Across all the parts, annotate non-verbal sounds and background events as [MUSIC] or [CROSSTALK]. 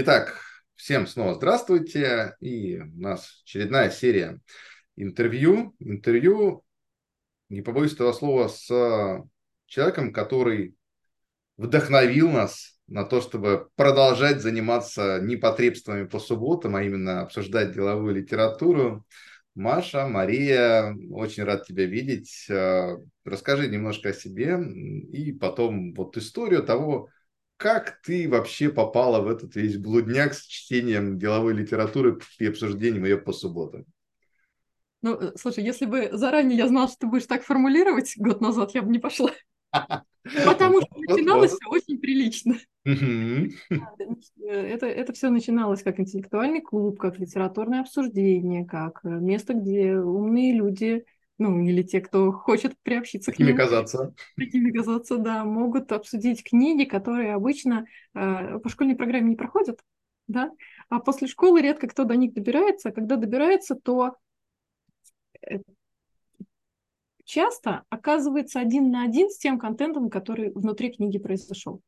Итак, всем снова здравствуйте. И у нас очередная серия интервью. Интервью, не побоюсь этого слова, с человеком, который вдохновил нас на то, чтобы продолжать заниматься непотребствами по субботам, а именно обсуждать деловую литературу. Маша, Мария, очень рад тебя видеть. Расскажи немножко о себе и потом вот историю того, как ты вообще попала в этот весь блудняк с чтением деловой литературы и обсуждением ее по субботам? Ну, э, слушай, если бы заранее я знала, что ты будешь так формулировать год назад, я бы не пошла. [LAUGHS] Потому что начиналось все очень прилично. Э, это, это все начиналось как интеллектуальный клуб, как литературное обсуждение, как э, место, где умные люди ну, или те, кто хочет приобщиться к ним. казаться. Такими казаться, да, могут обсудить книги, которые обычно э, по школьной программе не проходят, да, а после школы редко кто до них добирается, а когда добирается, то э, часто оказывается один на один с тем контентом, который внутри книги произошел.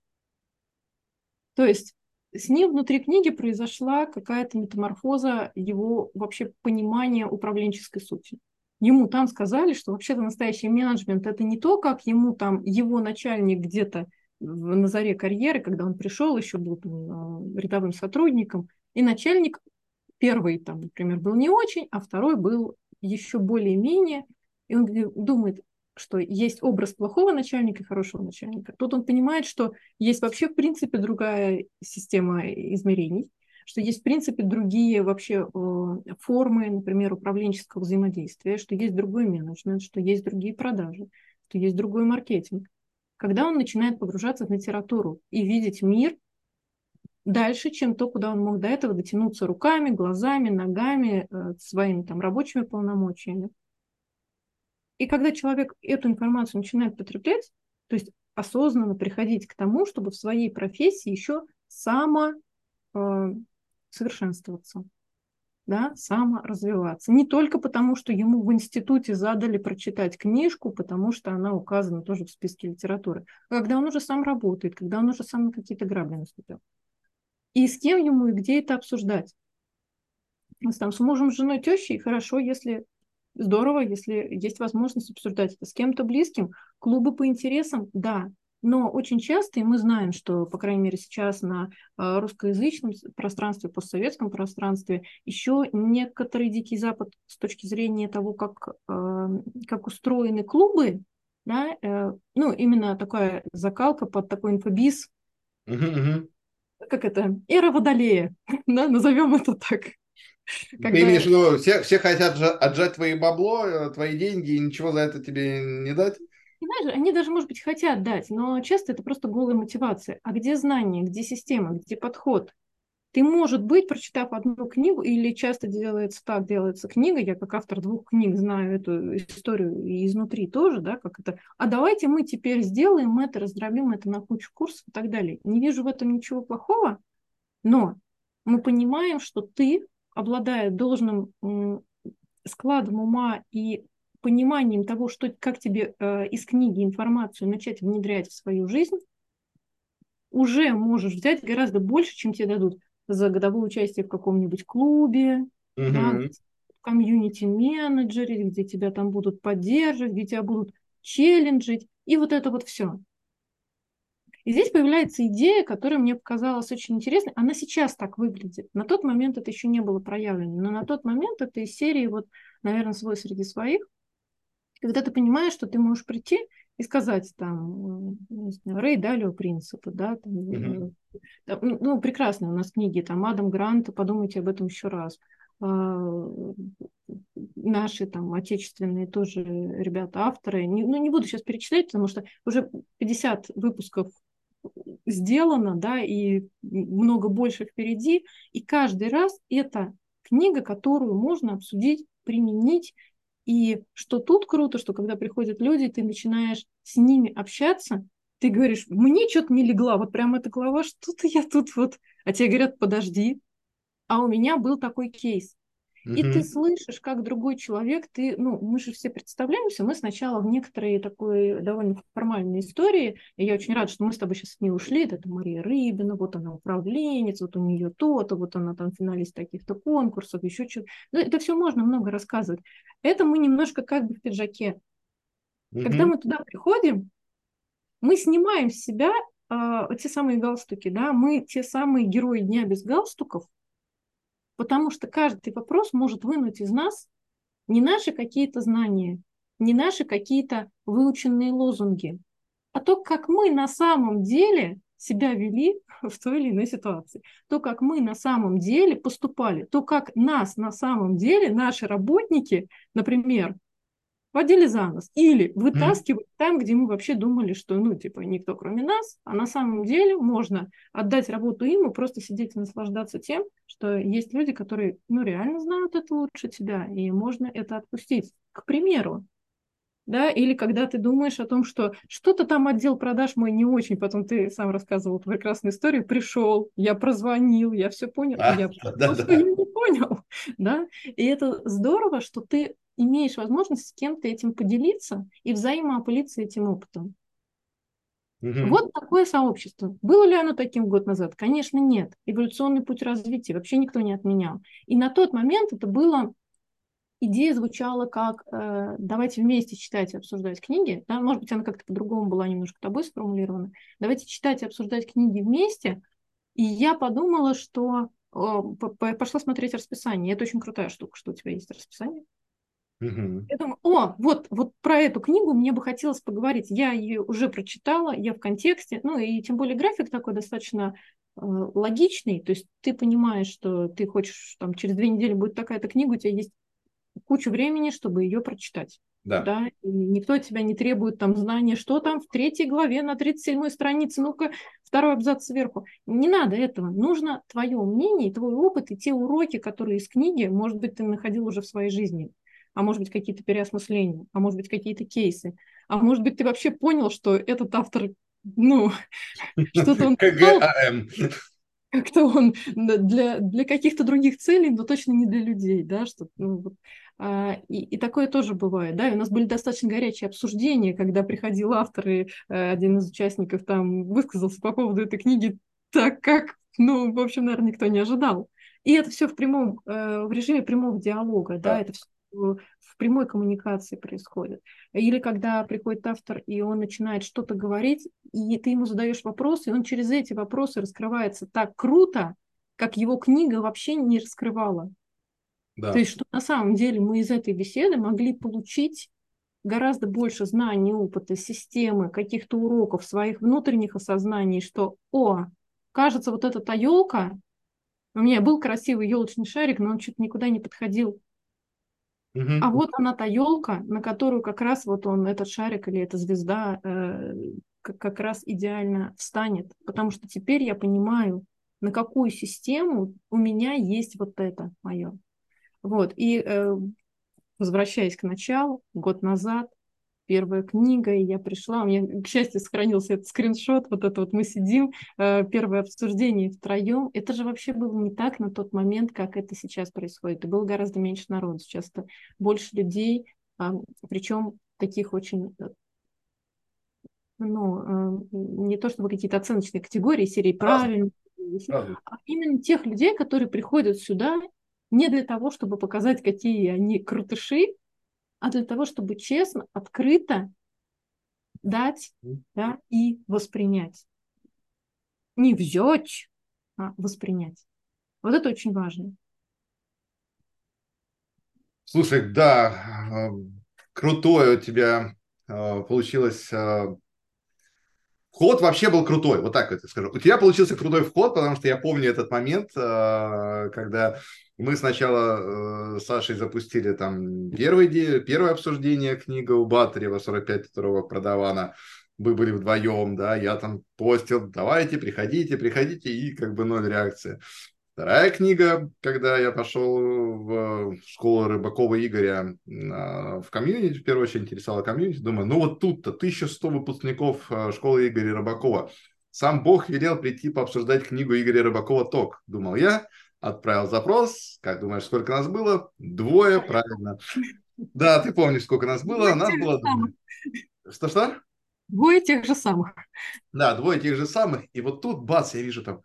То есть с ним внутри книги произошла какая-то метаморфоза его вообще понимания управленческой сути ему там сказали, что вообще-то настоящий менеджмент это не то, как ему там его начальник где-то на заре карьеры, когда он пришел, еще был там, рядовым сотрудником, и начальник первый там, например, был не очень, а второй был еще более-менее, и он думает, что есть образ плохого начальника и хорошего начальника. Тут он понимает, что есть вообще в принципе другая система измерений, что есть, в принципе, другие вообще э, формы, например, управленческого взаимодействия, что есть другой менеджмент, что есть другие продажи, что есть другой маркетинг. Когда он начинает погружаться в литературу и видеть мир дальше, чем то, куда он мог до этого дотянуться руками, глазами, ногами, э, своими там рабочими полномочиями. И когда человек эту информацию начинает потреблять, то есть осознанно приходить к тому, чтобы в своей профессии еще само э, совершенствоваться, да, саморазвиваться. Не только потому, что ему в институте задали прочитать книжку, потому что она указана тоже в списке литературы, а когда он уже сам работает, когда он уже сам на какие-то грабли наступил. И с кем ему и где это обсуждать? Там, с мужем, женой, тещей хорошо, если здорово, если есть возможность обсуждать это с кем-то близким. Клубы по интересам, да, но очень часто, и мы знаем, что, по крайней мере, сейчас на а, русскоязычном пространстве, постсоветском пространстве, еще некоторый Дикий Запад с точки зрения того, как, а, как устроены клубы, да, э, ну, именно такая закалка под такой инфобиз, как это, эра водолея, [LAUGHS] да, назовем это так. Когда... Ты имеешь в виду, все, все хотят отжать твои бабло, э, твои деньги, и ничего за это тебе не дать? Знаешь, они даже, может быть, хотят дать, но часто это просто голая мотивация. А где знания, где система, где подход? Ты, может быть, прочитав одну книгу, или часто делается так, делается книга, я как автор двух книг знаю эту историю и изнутри тоже, да, как это, а давайте мы теперь сделаем это, раздробим это на кучу курсов и так далее. Не вижу в этом ничего плохого, но мы понимаем, что ты, обладая должным складом ума и пониманием того, что, как тебе э, из книги информацию начать внедрять в свою жизнь, уже можешь взять гораздо больше, чем тебе дадут за годовое участие в каком-нибудь клубе, mm-hmm. да, комьюнити-менеджере, где тебя там будут поддерживать, где тебя будут челленджить, и вот это вот все. И здесь появляется идея, которая мне показалась очень интересной. Она сейчас так выглядит. На тот момент это еще не было проявлено, но на тот момент это из серии, вот, наверное, свой среди своих – когда ты понимаешь, что ты можешь прийти и сказать там, не знаю, Рэй Далио принципы, да, там, mm-hmm. там, ну, прекрасные у нас книги, там, Адам Грант, подумайте об этом еще раз. А, наши там отечественные тоже ребята, авторы, не, ну, не буду сейчас перечислять, потому что уже 50 выпусков сделано, да, и много больше впереди, и каждый раз это книга, которую можно обсудить, применить и что тут круто, что когда приходят люди, ты начинаешь с ними общаться, ты говоришь, мне что-то не легла, вот прям эта глава, что-то я тут вот, а тебе говорят, подожди, а у меня был такой кейс. Угу. И ты слышишь, как другой человек, ты, ну, мы же все представляемся, мы сначала в некоторые такой довольно формальной истории, и я очень рада, что мы с тобой сейчас не ушли, это Мария Рыбина, вот она управленец, вот у нее то-то, вот она там финалист таких-то конкурсов, еще что-то. Ну, это все можно много рассказывать. Это мы немножко как бы в пиджаке. Угу. Когда мы туда приходим, мы снимаем с себя э, те самые галстуки, да, мы те самые герои дня без галстуков, потому что каждый вопрос может вынуть из нас не наши какие-то знания, не наши какие-то выученные лозунги, а то, как мы на самом деле себя вели [LAUGHS] в той или иной ситуации, то, как мы на самом деле поступали, то, как нас на самом деле наши работники, например, водили за нос или вытаскивали mm. там, где мы вообще думали, что, ну, типа, никто кроме нас, а на самом деле можно отдать работу им и просто сидеть и наслаждаться тем, что есть люди, которые, ну, реально знают это лучше тебя, и можно это отпустить. К примеру, да, или когда ты думаешь о том, что что-то там отдел продаж мой не очень, потом ты сам рассказывал прекрасную историю, пришел, я прозвонил, я все понял, а, я [LAUGHS] да, просто да. не понял, [LAUGHS] да, и это здорово, что ты имеешь возможность с кем-то этим поделиться и взаимоопылиться этим опытом. Угу. Вот такое сообщество. Было ли оно таким год назад? Конечно, нет. Эволюционный путь развития вообще никто не отменял. И на тот момент это было идея звучала как э, давайте вместе читать и обсуждать книги. Да? Может быть, она как-то по-другому была немножко тобой сформулирована. Давайте читать и обсуждать книги вместе. И я подумала, что э, пошла смотреть расписание. Это очень крутая штука, что у тебя есть расписание. Угу. Я думаю, о, вот, вот про эту книгу мне бы хотелось поговорить. Я ее уже прочитала, я в контексте. Ну и тем более график такой достаточно э, логичный. То есть ты понимаешь, что ты хочешь, там, через две недели будет такая-то книга, у тебя есть кучу времени, чтобы ее прочитать. Да. да. И никто от тебя не требует там знания, что там в третьей главе на 37 странице, ну-ка, второй абзац сверху. Не надо этого. Нужно твое мнение, твой опыт и те уроки, которые из книги, может быть, ты находил уже в своей жизни. А может быть, какие-то переосмысления, а может быть, какие-то кейсы. А может быть, ты вообще понял, что этот автор, ну, [LAUGHS] что-то он... КГАМ как-то он для, для каких-то других целей, но точно не для людей, да, что, ну, вот, а, и, и такое тоже бывает, да, и у нас были достаточно горячие обсуждения, когда приходил автор, и а, один из участников там высказался по поводу этой книги так, как, ну, в общем, наверное, никто не ожидал. И это все в прямом, э, в режиме прямого диалога, да, да это все в прямой коммуникации происходит. Или когда приходит автор, и он начинает что-то говорить, и ты ему задаешь вопросы, и он через эти вопросы раскрывается так круто, как его книга вообще не раскрывала. Да. То есть, что на самом деле мы из этой беседы могли получить гораздо больше знаний, опыта, системы, каких-то уроков, своих внутренних осознаний, что, о, кажется, вот эта та елка, у меня был красивый елочный шарик, но он чуть никуда не подходил Угу. А вот она та елка, на которую как раз вот он, этот шарик или эта звезда э, как, как раз идеально встанет. Потому что теперь я понимаю, на какую систему у меня есть вот это мое. Вот. И э, возвращаясь к началу, год назад первая книга, и я пришла, у меня, к счастью, сохранился этот скриншот, вот это вот мы сидим, э, первое обсуждение втроем. Это же вообще было не так на тот момент, как это сейчас происходит. И было гораздо меньше народу, сейчас больше людей, а, причем таких очень э, ну, э, не то чтобы какие-то оценочные категории, серии правильно, а именно тех людей, которые приходят сюда не для того, чтобы показать, какие они крутыши, а для того, чтобы честно, открыто дать да, и воспринять. Не взять, а воспринять. Вот это очень важно. Слушай, да, э, крутое у тебя э, получилось э, Вход вообще был крутой, вот так это скажу. У тебя получился крутой вход, потому что я помню этот момент, когда мы сначала э, с Сашей запустили там первый, первое обсуждение книга у Батарева 45 продавана. Мы были вдвоем, да, я там постил, давайте, приходите, приходите, и как бы ноль реакции. Вторая книга, когда я пошел в школу Рыбакова Игоря в комьюнити, в первую очередь интересовало комьюнити, думаю, ну вот тут-то 1100 выпускников э, школы Игоря Рыбакова. Сам Бог велел прийти пообсуждать книгу Игоря Рыбакова «Ток», думал я. отправил запрос. Как думаешь, сколько нас было? Двое, правильно. Да, ты помнишь, сколько нас было? Нас было двое. Что-что? Двое тех же самых. Да, двое тех же самых. И вот тут, бац, я вижу там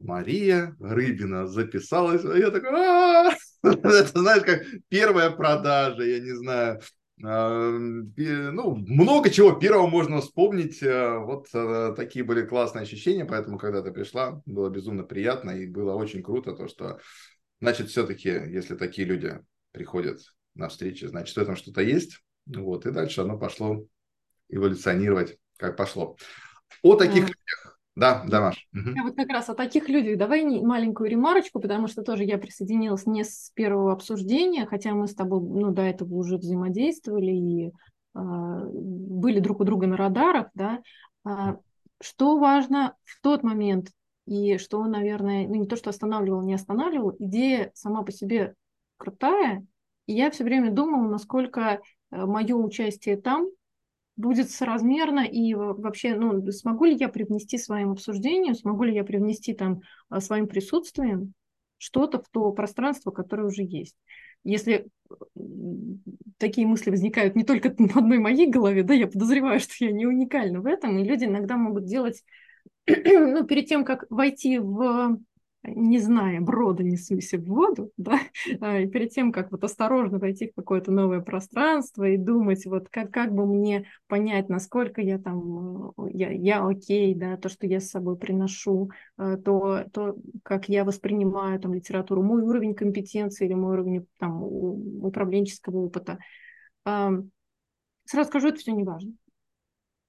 Мария Рыбина записалась. А я такой, [LAUGHS] это знаешь, как первая продажа, я не знаю. А, ну, много чего первого можно вспомнить. Э, вот э, такие были классные ощущения, поэтому, когда ты пришла, было безумно приятно и было очень круто то, что, значит, все-таки, если такие люди приходят на встречи, значит, в этом что-то есть. Вот, и дальше оно пошло эволюционировать, как пошло. О таких людях да, да, Маш. Угу. Вот как раз о таких людях. Давай маленькую ремарочку, потому что тоже я присоединилась не с первого обсуждения, хотя мы с тобой ну, до этого уже взаимодействовали и э, были друг у друга на радарах. Да? А, что важно в тот момент, и что, наверное, ну, не то, что останавливал, не останавливал, идея сама по себе крутая, и я все время думала, насколько э, мое участие там будет соразмерно и вообще, ну, смогу ли я привнести своим обсуждением, смогу ли я привнести там а, своим присутствием что-то в то пространство, которое уже есть. Если такие мысли возникают не только [LAUGHS] в одной моей голове, да, я подозреваю, что я не уникальна в этом, и люди иногда могут делать, [CLEARS THROAT] ну, перед тем, как войти в не зная брода, несусь в воду, [LAUGHS] да, а, и перед тем, как вот осторожно войти в какое-то новое пространство и думать, вот как, как бы мне понять, насколько я там, э, я, я окей, да, то, что я с собой приношу, э, то, то, как я воспринимаю там литературу, мой уровень компетенции или мой уровень там управленческого опыта. Сразу скажу, это все не важно.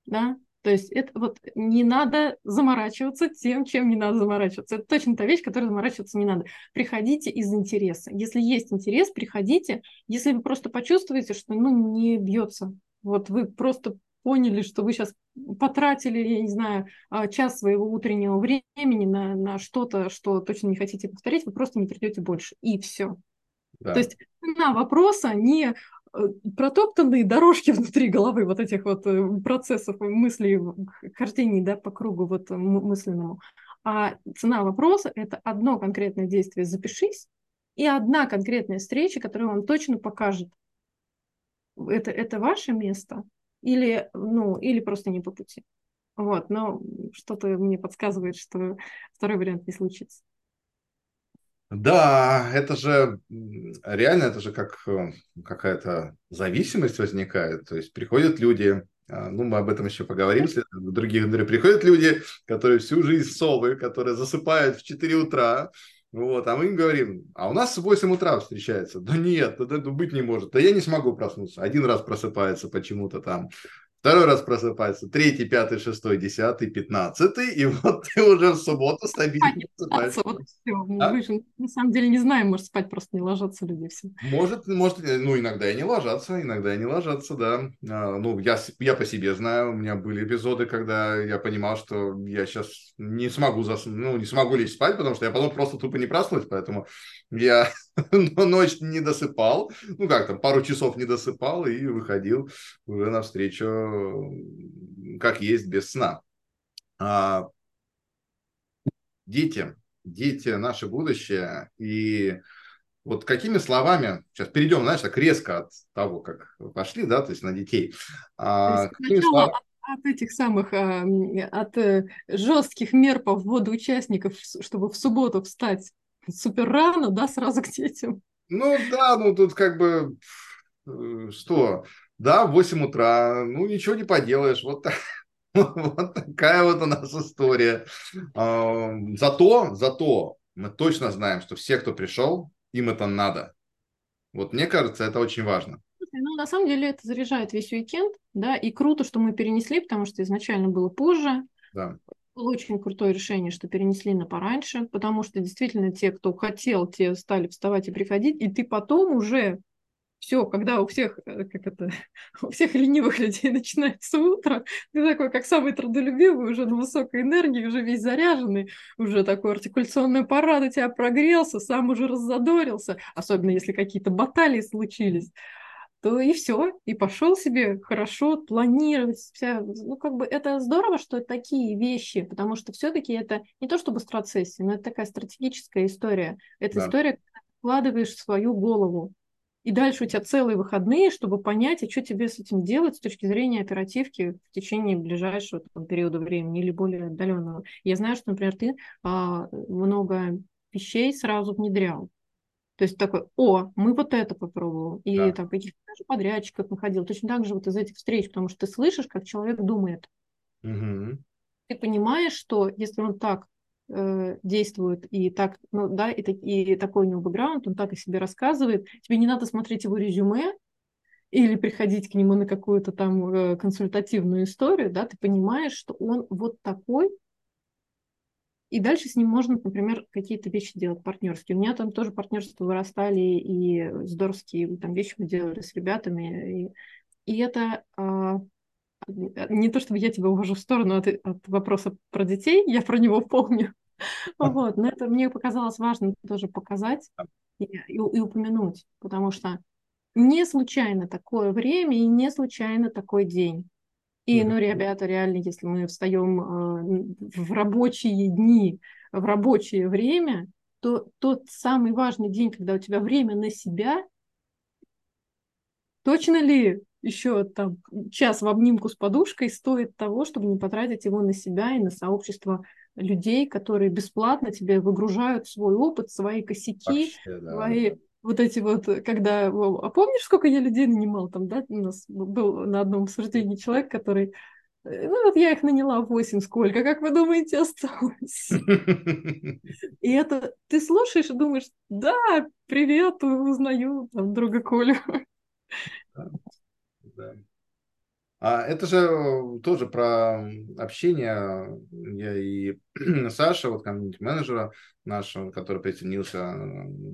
Да, то есть это вот не надо заморачиваться тем, чем не надо заморачиваться. Это точно та вещь, которой заморачиваться не надо. Приходите из интереса. Если есть интерес, приходите. Если вы просто почувствуете, что ну, не бьется, вот вы просто поняли, что вы сейчас потратили, я не знаю, а, час своего утреннего времени на, на что-то, что точно не хотите повторить, вы просто не придете больше. И все. Да. То есть на вопроса не протоптанные дорожки [LAUGHS] внутри головы вот этих вот э, процессов мыслей, хождений да, по кругу вот мысленному. А цена вопроса – это одно конкретное действие «запишись» и одна конкретная встреча, которая вам точно покажет, это, это ваше место или, ну, или просто не по пути. Вот, но что-то мне подсказывает, что второй вариант не случится. Да, это же реально, это же как э, какая-то зависимость возникает. То есть приходят люди, а, ну, мы об этом еще поговорим в других приходят люди, которые всю жизнь совы, которые засыпают в 4 утра, вот, а мы им говорим, а у нас в 8 утра встречается. Да нет, это быть не может. Да я не смогу проснуться. Один раз просыпается почему-то там второй раз просыпается, третий, пятый, шестой, десятый, пятнадцатый, и вот ты уже в субботу стабильно просыпаешься. Вот все. А? Мы же на самом деле не знаем, может спать просто не ложатся люди все. Может, может, ну иногда и не ложатся, иногда и не ложатся, да. А, ну я, я по себе знаю, у меня были эпизоды, когда я понимал, что я сейчас не смогу заснуть, ну не смогу лечь спать, потому что я потом просто тупо не проснусь, поэтому я [LAUGHS] ночь не досыпал, ну как там, пару часов не досыпал и выходил уже навстречу, как есть, без сна. А, дети, дети наше будущее, и вот какими словами, сейчас перейдем, знаешь, так резко от того, как пошли, да, то есть на детей. А, какими словами... От этих самых, а, от э, жестких мер по вводу участников, чтобы в субботу встать супер рано, да, сразу к детям. Ну да, ну тут как бы э, что, да, в 8 утра, ну ничего не поделаешь, вот, так, [LAUGHS] вот такая вот у нас история. Зато, зато мы точно знаем, что все, кто пришел, им это надо. Вот мне кажется, это очень важно. Ну, на самом деле это заряжает весь уикенд, да, и круто, что мы перенесли, потому что изначально было позже. Да очень крутое решение, что перенесли на пораньше, потому что действительно те, кто хотел, те стали вставать и приходить, и ты потом уже все, когда у всех, э, как это, [LAUGHS] у всех ленивых людей [LAUGHS] начинается утро, ты такой, как самый трудолюбивый, уже на высокой энергии, уже весь заряженный, уже такой артикуляционный аппарат у тебя прогрелся, сам уже раззадорился, особенно если какие-то баталии случились то и все, и пошел себе хорошо планировать вся, ну как бы это здорово, что такие вещи, потому что все-таки это не то чтобы страцессия, но это такая стратегическая история, это да. история, вкладываешь в свою голову, и дальше у тебя целые выходные, чтобы понять, а что тебе с этим делать с точки зрения оперативки в течение ближайшего там, периода времени или более отдаленного. Я знаю, что, например, ты а, много вещей сразу внедрял. То есть такой, о, мы вот это попробовали. И да. там каких-то даже подрядчиков находил. Точно так же вот из этих встреч, потому что ты слышишь, как человек думает. Угу. Ты понимаешь, что если он так э, действует и так, ну да, и, и такой у него бэкграунд, он так о себе рассказывает, тебе не надо смотреть его резюме или приходить к нему на какую-то там э, консультативную историю, да, ты понимаешь, что он вот такой, и дальше с ним можно, например, какие-то вещи делать партнерские. У меня там тоже партнерства вырастали, и здоровские там вещи мы делали с ребятами. И, и это а, не то, чтобы я тебя увожу в сторону от, от вопроса про детей, я про него помню. [LAUGHS] Вот, но это мне показалось важно тоже показать и, и, и упомянуть, потому что не случайно такое время и не случайно такой день. И, ну, ребята, реально, если мы встаем э, в рабочие дни, в рабочее время, то тот самый важный день, когда у тебя время на себя, точно ли еще там час в обнимку с подушкой стоит того, чтобы не потратить его на себя и на сообщество людей, которые бесплатно тебе выгружают свой опыт, свои косяки, Вообще, да. свои вот эти вот, когда... А помнишь, сколько я людей нанимал там, да? У нас был на одном обсуждении человек, который... Э, ну вот я их наняла 8, сколько, как вы думаете, осталось? [LAUGHS] И это ты слушаешь и думаешь, да, привет, узнаю там друга Колю. Да. А это же э, тоже про общение. Я и [CLEARS THROAT] Саша, вот комьюнити-менеджера нашего, который присоединился,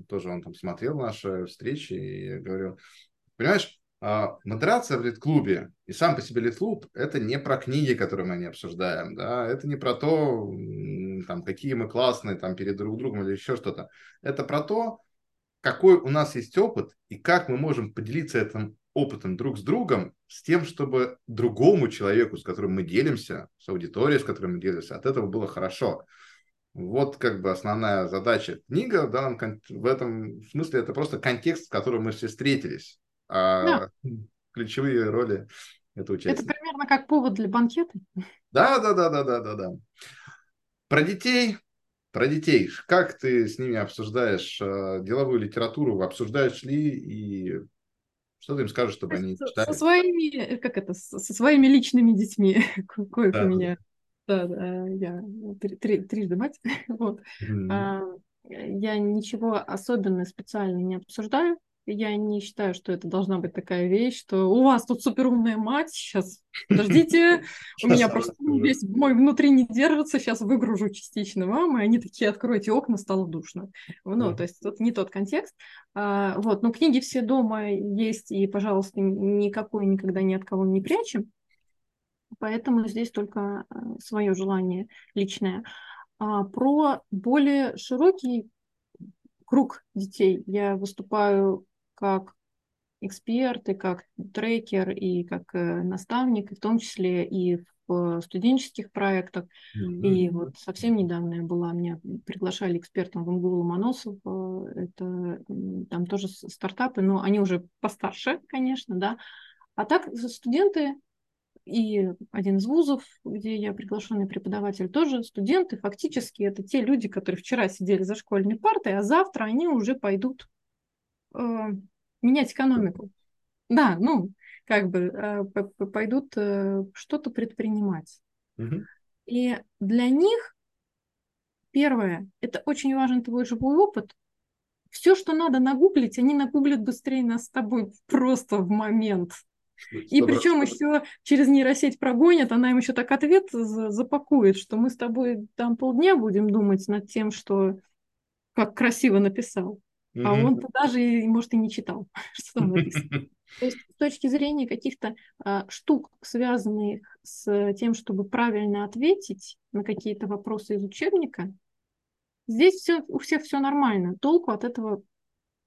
тоже он там смотрел наши встречи, и я говорю, понимаешь, а, модерация в лид-клубе и сам по себе лид-клуб – это не про книги, которые мы не обсуждаем, да, это не про то, там, какие мы классные там перед друг другом или еще что-то. Это про то, какой у нас есть опыт и как мы можем поделиться этим опытом друг с другом, с тем, чтобы другому человеку, с которым мы делимся, с аудиторией, с которой мы делимся, от этого было хорошо. Вот как бы основная задача книга в данном в этом смысле это просто контекст, в котором мы все встретились. А да. ключевые роли это участники. Это примерно как повод для банкета. Да, да, да, да, да, да, да. Про детей, про детей. Как ты с ними обсуждаешь э, деловую литературу? Обсуждаешь ли и что ты им скажешь, чтобы они читали? Со своими, э, как это, со своими личными детьми, [LAUGHS] коих да. у меня. Да, да, я три, три, трижды мать. [LAUGHS] вот. Mm-hmm. А, я ничего особенно специально не обсуждаю. Я не считаю, что это должна быть такая вещь, что у вас тут суперумная мать, сейчас, подождите, у меня просто весь мой внутри не держится, сейчас выгружу частично вам, и они такие, откройте окна, стало душно. Ну, то есть тут не тот контекст. А, вот, но книги все дома есть, и, пожалуйста, никакой никогда ни от кого не прячем. Поэтому здесь только а, свое желание личное. А, про более широкий круг детей я выступаю как эксперт, и как трекер, и как э, наставник, в том числе и в студенческих проектах. Mm-hmm. И вот совсем недавно я была, меня приглашали экспертом в МГУ Ломоносов, э, это там тоже стартапы, но они уже постарше, конечно, да. А так студенты и один из вузов, где я приглашенный преподаватель, тоже студенты, фактически это те люди, которые вчера сидели за школьной партой, а завтра они уже пойдут э, менять экономику. Да, ну, как бы э, пойдут э, что-то предпринимать. Угу. И для них, первое, это очень важен твой живой опыт. Все, что надо нагуглить, они нагуглят быстрее нас с тобой [LAUGHS] просто в момент. И причем еще через нейросеть прогонят, она им еще так ответ запакует, что мы с тобой там полдня будем думать над тем, что как красиво написал. Mm-hmm. А он даже, может, и не читал, [LAUGHS] что там написано. [LAUGHS] То есть с точки зрения каких-то а, штук, связанных с тем, чтобы правильно ответить на какие-то вопросы из учебника, здесь все, у всех все нормально. Толку от этого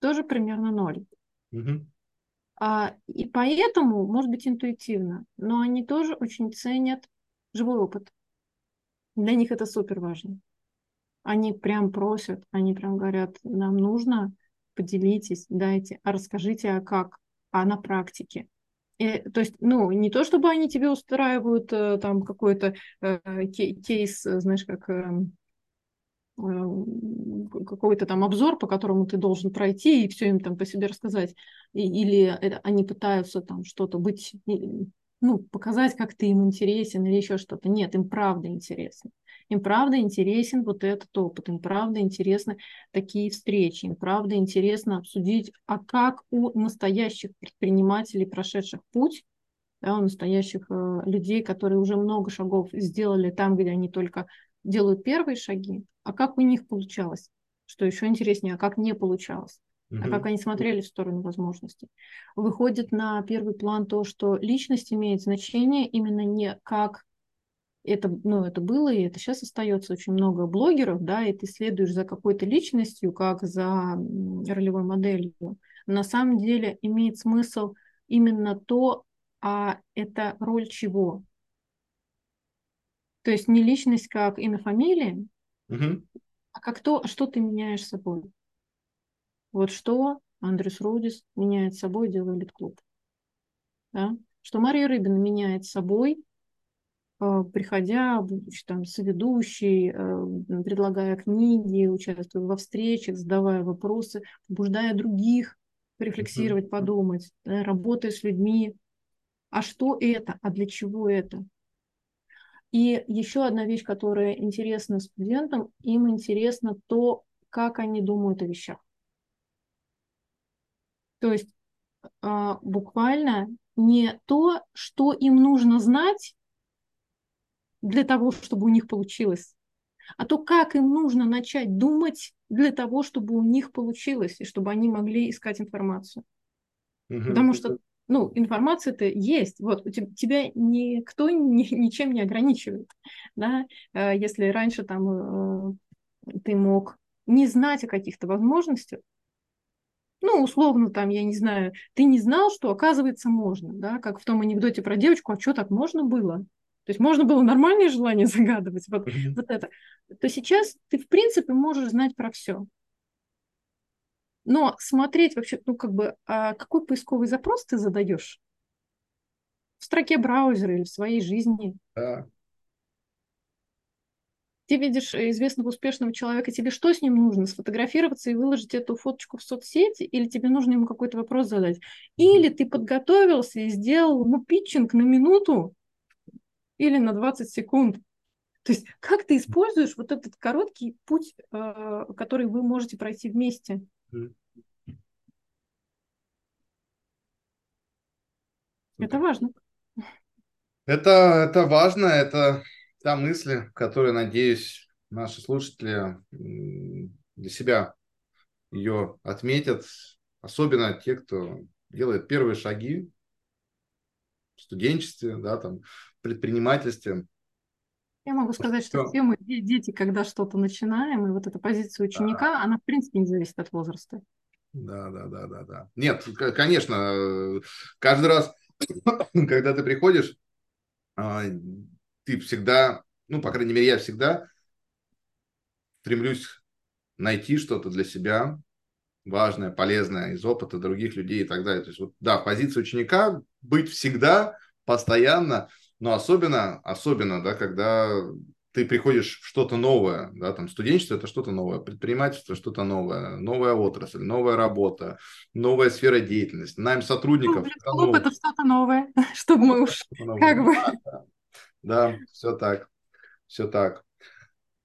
тоже примерно ноль. Mm-hmm. А, и поэтому, может быть, интуитивно, но они тоже очень ценят живой опыт. Для них это супер важно. Они прям просят, они прям говорят, нам нужно, поделитесь, дайте, а расскажите, а как, а на практике. И, то есть, ну, не то, чтобы они тебе устраивают э, там какой-то э, кейс, знаешь, как э, какой-то там обзор, по которому ты должен пройти и все им там по себе рассказать. И, или это, они пытаются там что-то быть, ну, показать, как ты им интересен или еще что-то. Нет, им правда интересно. Им правда интересен вот этот опыт, им правда интересны такие встречи, им правда интересно обсудить, а как у настоящих предпринимателей, прошедших путь, да, у настоящих э, людей, которые уже много шагов сделали там, где они только делают первые шаги, а как у них получалось? Что еще интереснее, а как не получалось? а как они смотрели в сторону возможностей. Выходит на первый план то, что личность имеет значение именно не как это, ну, это было, и это сейчас остается очень много блогеров, да, и ты следуешь за какой-то личностью, как за ролевой моделью. На самом деле имеет смысл именно то, а это роль чего? То есть не личность как имя, фамилия, угу. а как то, что ты меняешь собой. Вот что Андрес Рудис меняет собой, делая лид-клуб. Да? Что Мария Рыбина меняет собой, приходя, будучи там соведущей, э, предлагая книги, участвуя во встречах, задавая вопросы, побуждая других рефлексировать, подумать, работая с людьми. А что это? А для чего это? И еще одна вещь, которая интересна студентам, им интересно то, как они думают о вещах. То есть а, буквально не то, что им нужно знать для того, чтобы у них получилось, а то, как им нужно начать думать для того, чтобы у них получилось, и чтобы они могли искать информацию. Угу. Потому что ну, информация-то есть, вот, у тебя никто ни, ничем не ограничивает, да, э, если раньше там э, ты мог не знать о каких-то возможностях, ну, условно, там, я не знаю, ты не знал, что, оказывается, можно, да, как в том анекдоте про девочку, а что так можно было? То есть можно было нормальные желания [LAUGHS] загадывать, вот, mm-hmm. вот это. То сейчас ты, в принципе, можешь знать про все. Но смотреть вообще, ну, как бы, а какой поисковый запрос ты задаешь в строке браузера или в своей жизни? Да. Ты видишь известного успешного человека, тебе что с ним нужно? Сфотографироваться и выложить эту фоточку в соцсети? Или тебе нужно ему какой-то вопрос задать? Или ты подготовился и сделал ему питчинг на минуту или на 20 секунд? То есть как ты используешь вот этот короткий путь, э, который вы можете пройти вместе? Это важно. Это, это важно, это та мысль, которую, надеюсь, наши слушатели для себя ее отметят, особенно те, кто делает первые шаги студенчестве, да, там, предпринимательстве. Я могу сказать, что все мы дети, когда что-то начинаем, и вот эта позиция ученика, да. она в принципе не зависит от возраста. Да, да, да, да, да. Нет, конечно, каждый раз, [COUGHS] когда ты приходишь, а, ты всегда, ну, по крайней мере, я всегда стремлюсь найти что-то для себя важное, полезное из опыта других людей и так далее. То есть, вот, да, позиция ученика быть всегда, постоянно – но особенно, особенно, да, когда ты приходишь в что-то новое, да, там студенчество это что-то новое, предпринимательство что-то новое, новая отрасль, новая работа, новая сфера деятельности, найм сотрудников. Ну, клуб это что-то новое, [LAUGHS] чтобы мы уж как бы... Да, все так, все так.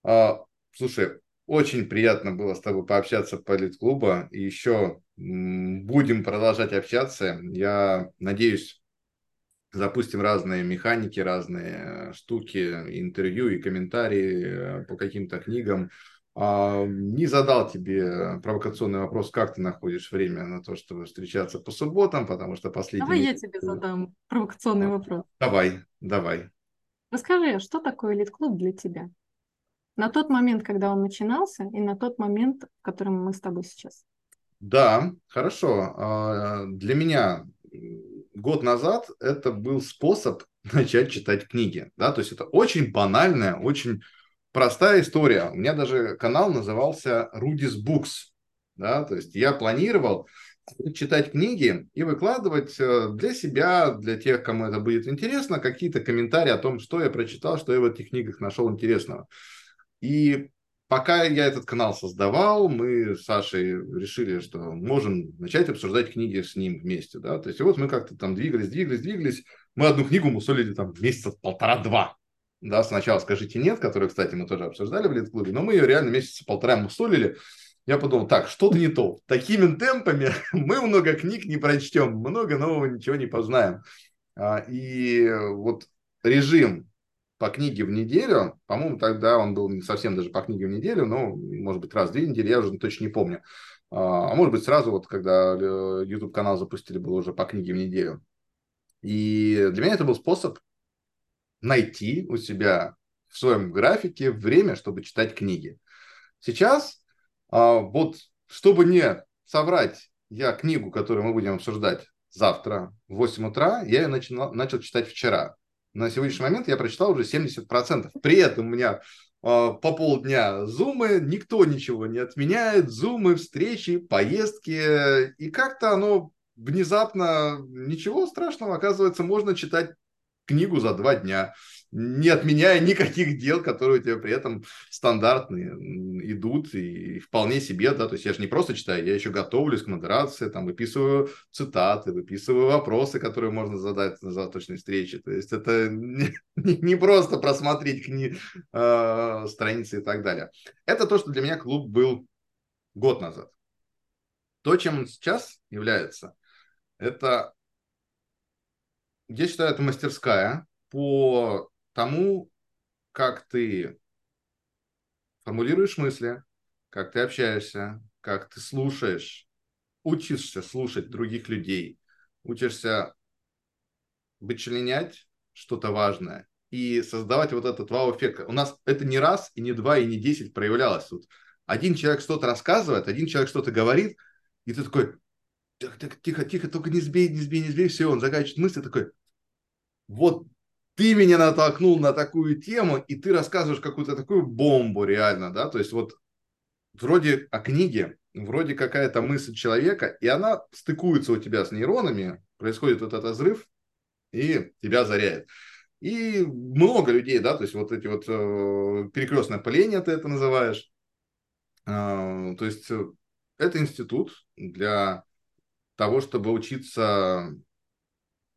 А, слушай, очень приятно было с тобой пообщаться по Литклуба, и еще будем продолжать общаться. Я надеюсь, запустим разные механики, разные э, штуки, интервью и комментарии э, по каким-то книгам. А, не задал тебе провокационный вопрос, как ты находишь время на то, чтобы встречаться по субботам, потому что последний... Давай я тебе задам провокационный вопрос. Давай, давай. Расскажи, что такое элит-клуб для тебя? На тот момент, когда он начинался, и на тот момент, в котором мы с тобой сейчас. Да, хорошо. А, для меня год назад это был способ [LAUGHS] начать читать книги. Да? То есть это очень банальная, очень простая история. У меня даже канал назывался Рудис Букс. Да? То есть я планировал читать книги и выкладывать э, для себя, для тех, кому это будет интересно, какие-то комментарии о том, что я прочитал, что я в этих книгах нашел интересного. И пока я этот канал создавал, мы с Сашей решили, что можем начать обсуждать книги с ним вместе. Да? То есть вот мы как-то там двигались, двигались, двигались. Мы одну книгу мусолили там месяца полтора-два. Да, сначала «Скажите нет», которую, кстати, мы тоже обсуждали в Литклубе, но мы ее реально месяца полтора мусолили. Я подумал, так, что-то не то. Такими темпами [LAUGHS] мы много книг не прочтем, много нового ничего не познаем. А, и вот режим по книге в неделю, по-моему, тогда он был не совсем даже по книге в неделю, но, может быть, раз в две недели, я уже точно не помню. А, а может быть, сразу, вот когда э, YouTube-канал запустили, было уже по книге в неделю. И для меня это был способ найти у себя в своем графике время, чтобы читать книги. Сейчас а, вот, чтобы не соврать, я книгу, которую мы будем обсуждать завтра в 8 утра, я ее начал, начал читать вчера. На сегодняшний момент я прочитал уже 70%. При этом у меня а, по полдня зумы, никто ничего не отменяет, зумы, встречи, поездки, и как-то оно внезапно, ничего страшного, оказывается, можно читать книгу за два дня не отменяя никаких дел, которые у тебя при этом стандартные идут и вполне себе, да, то есть я же не просто читаю, я еще готовлюсь к модерации, там выписываю цитаты, выписываю вопросы, которые можно задать на завтрашней встрече, то есть это не, просто просмотреть кни, э, страницы и так далее. Это то, что для меня клуб был год назад. То, чем он сейчас является, это, я считаю, это мастерская по тому, как ты формулируешь мысли, как ты общаешься, как ты слушаешь, учишься слушать других людей, учишься вычленять что-то важное и создавать вот этот вау-эффект. У нас это не раз, и не два, и не десять проявлялось тут. Один человек что-то рассказывает, один человек что-то говорит, и ты такой, так, так, тихо, тихо, только не сбей, не сбей, не сбей, все, он заканчивает мысль, такой, вот ты меня натолкнул на такую тему, и ты рассказываешь какую-то такую бомбу реально, да, то есть вот вроде о книге, вроде какая-то мысль человека, и она стыкуется у тебя с нейронами, происходит вот этот взрыв, и тебя заряет. И много людей, да, то есть вот эти вот э, перекрестное пыление ты это называешь. Э, то есть э, это институт для того, чтобы учиться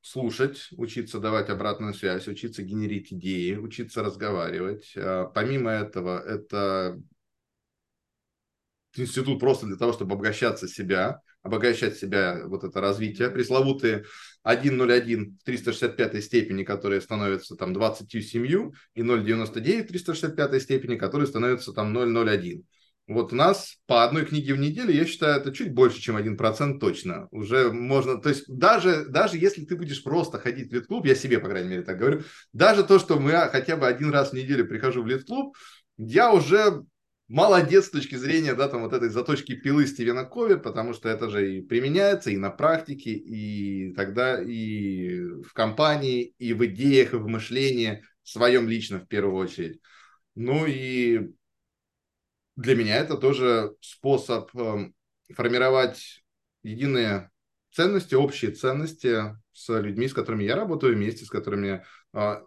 слушать, учиться давать обратную связь, учиться генерить идеи, учиться разговаривать. А, помимо этого, это институт просто для того, чтобы обогащаться себя, обогащать себя, вот это развитие. Пресловутые 1.01 в 365 степени, которые становятся там 27, и 0.99 в 365 степени, которые становятся там 0.01. Вот у нас по одной книге в неделю, я считаю, это чуть больше, чем 1% точно. Уже можно, то есть даже, даже если ты будешь просто ходить в лид-клуб, я себе, по крайней мере, так говорю, даже то, что мы хотя бы один раз в неделю прихожу в лид-клуб, я уже молодец с точки зрения, да, там вот этой заточки пилы Стивена Кови, потому что это же и применяется и на практике, и тогда и в компании, и в идеях, и в мышлении, своем лично в первую очередь. Ну и для меня это тоже способ эм, формировать единые ценности, общие ценности с людьми, с которыми я работаю вместе, с которыми а,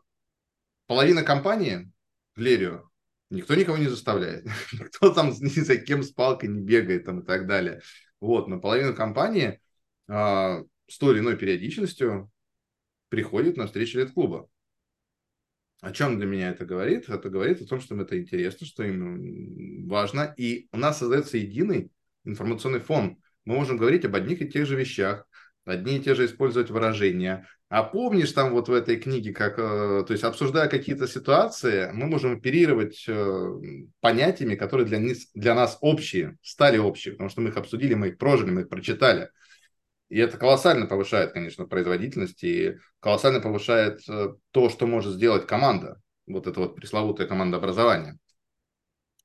половина компании в Лерию никто никого не заставляет, [LAUGHS] никто там [LAUGHS] ни за кем с палкой не бегает там и так далее. Вот, но половина компании а, с той или иной периодичностью приходит на встречи лет-клуба. О чем для меня это говорит? Это говорит о том, что им это интересно, что им важно. И у нас создается единый информационный фон. Мы можем говорить об одних и тех же вещах, одни и те же использовать выражения. А помнишь там вот в этой книге, как, э, то есть обсуждая какие-то ситуации, мы можем оперировать э, понятиями, которые для, для нас общие, стали общие, потому что мы их обсудили, мы их прожили, мы их прочитали. И это колоссально повышает, конечно, производительность и колоссально повышает э, то, что может сделать команда. Вот это вот пресловутое командообразование.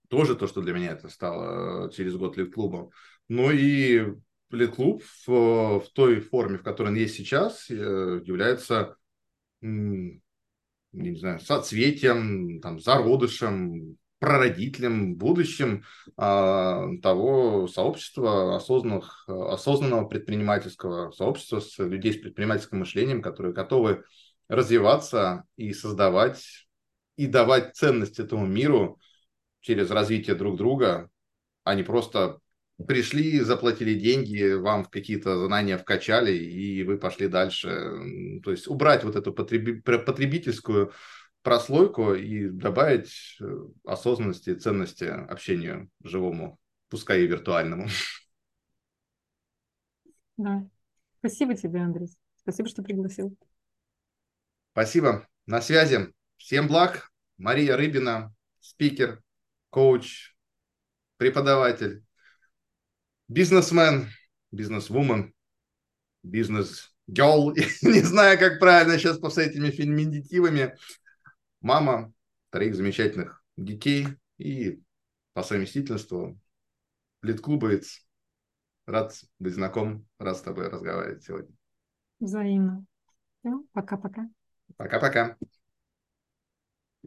Тоже то, что для меня это стало э, через год лид клубом. Ну и Плит-клуб в, в той форме, в которой он есть сейчас, является не знаю, соцветием, там, зародышем, прародителем, будущим а, того сообщества осознанных, осознанного предпринимательского сообщества с людей с предпринимательским мышлением, которые готовы развиваться и создавать и давать ценность этому миру через развитие друг друга, а не просто пришли, заплатили деньги, вам какие-то знания вкачали, и вы пошли дальше. То есть убрать вот эту потребительскую прослойку и добавить э, осознанности и ценности общению живому, пускай и виртуальному. Да. Спасибо тебе, Андрей. Спасибо, что пригласил. Спасибо. На связи. Всем благ. Мария Рыбина, спикер, коуч, преподаватель бизнесмен, бизнесвумен, бизнес-гелл, [LAUGHS] не знаю, как правильно сейчас после этими феминитивами, мама троих замечательных детей и по совместительству литклубовец. Рад быть знаком, рад с тобой разговаривать сегодня. Взаимно. Пока-пока. Пока-пока.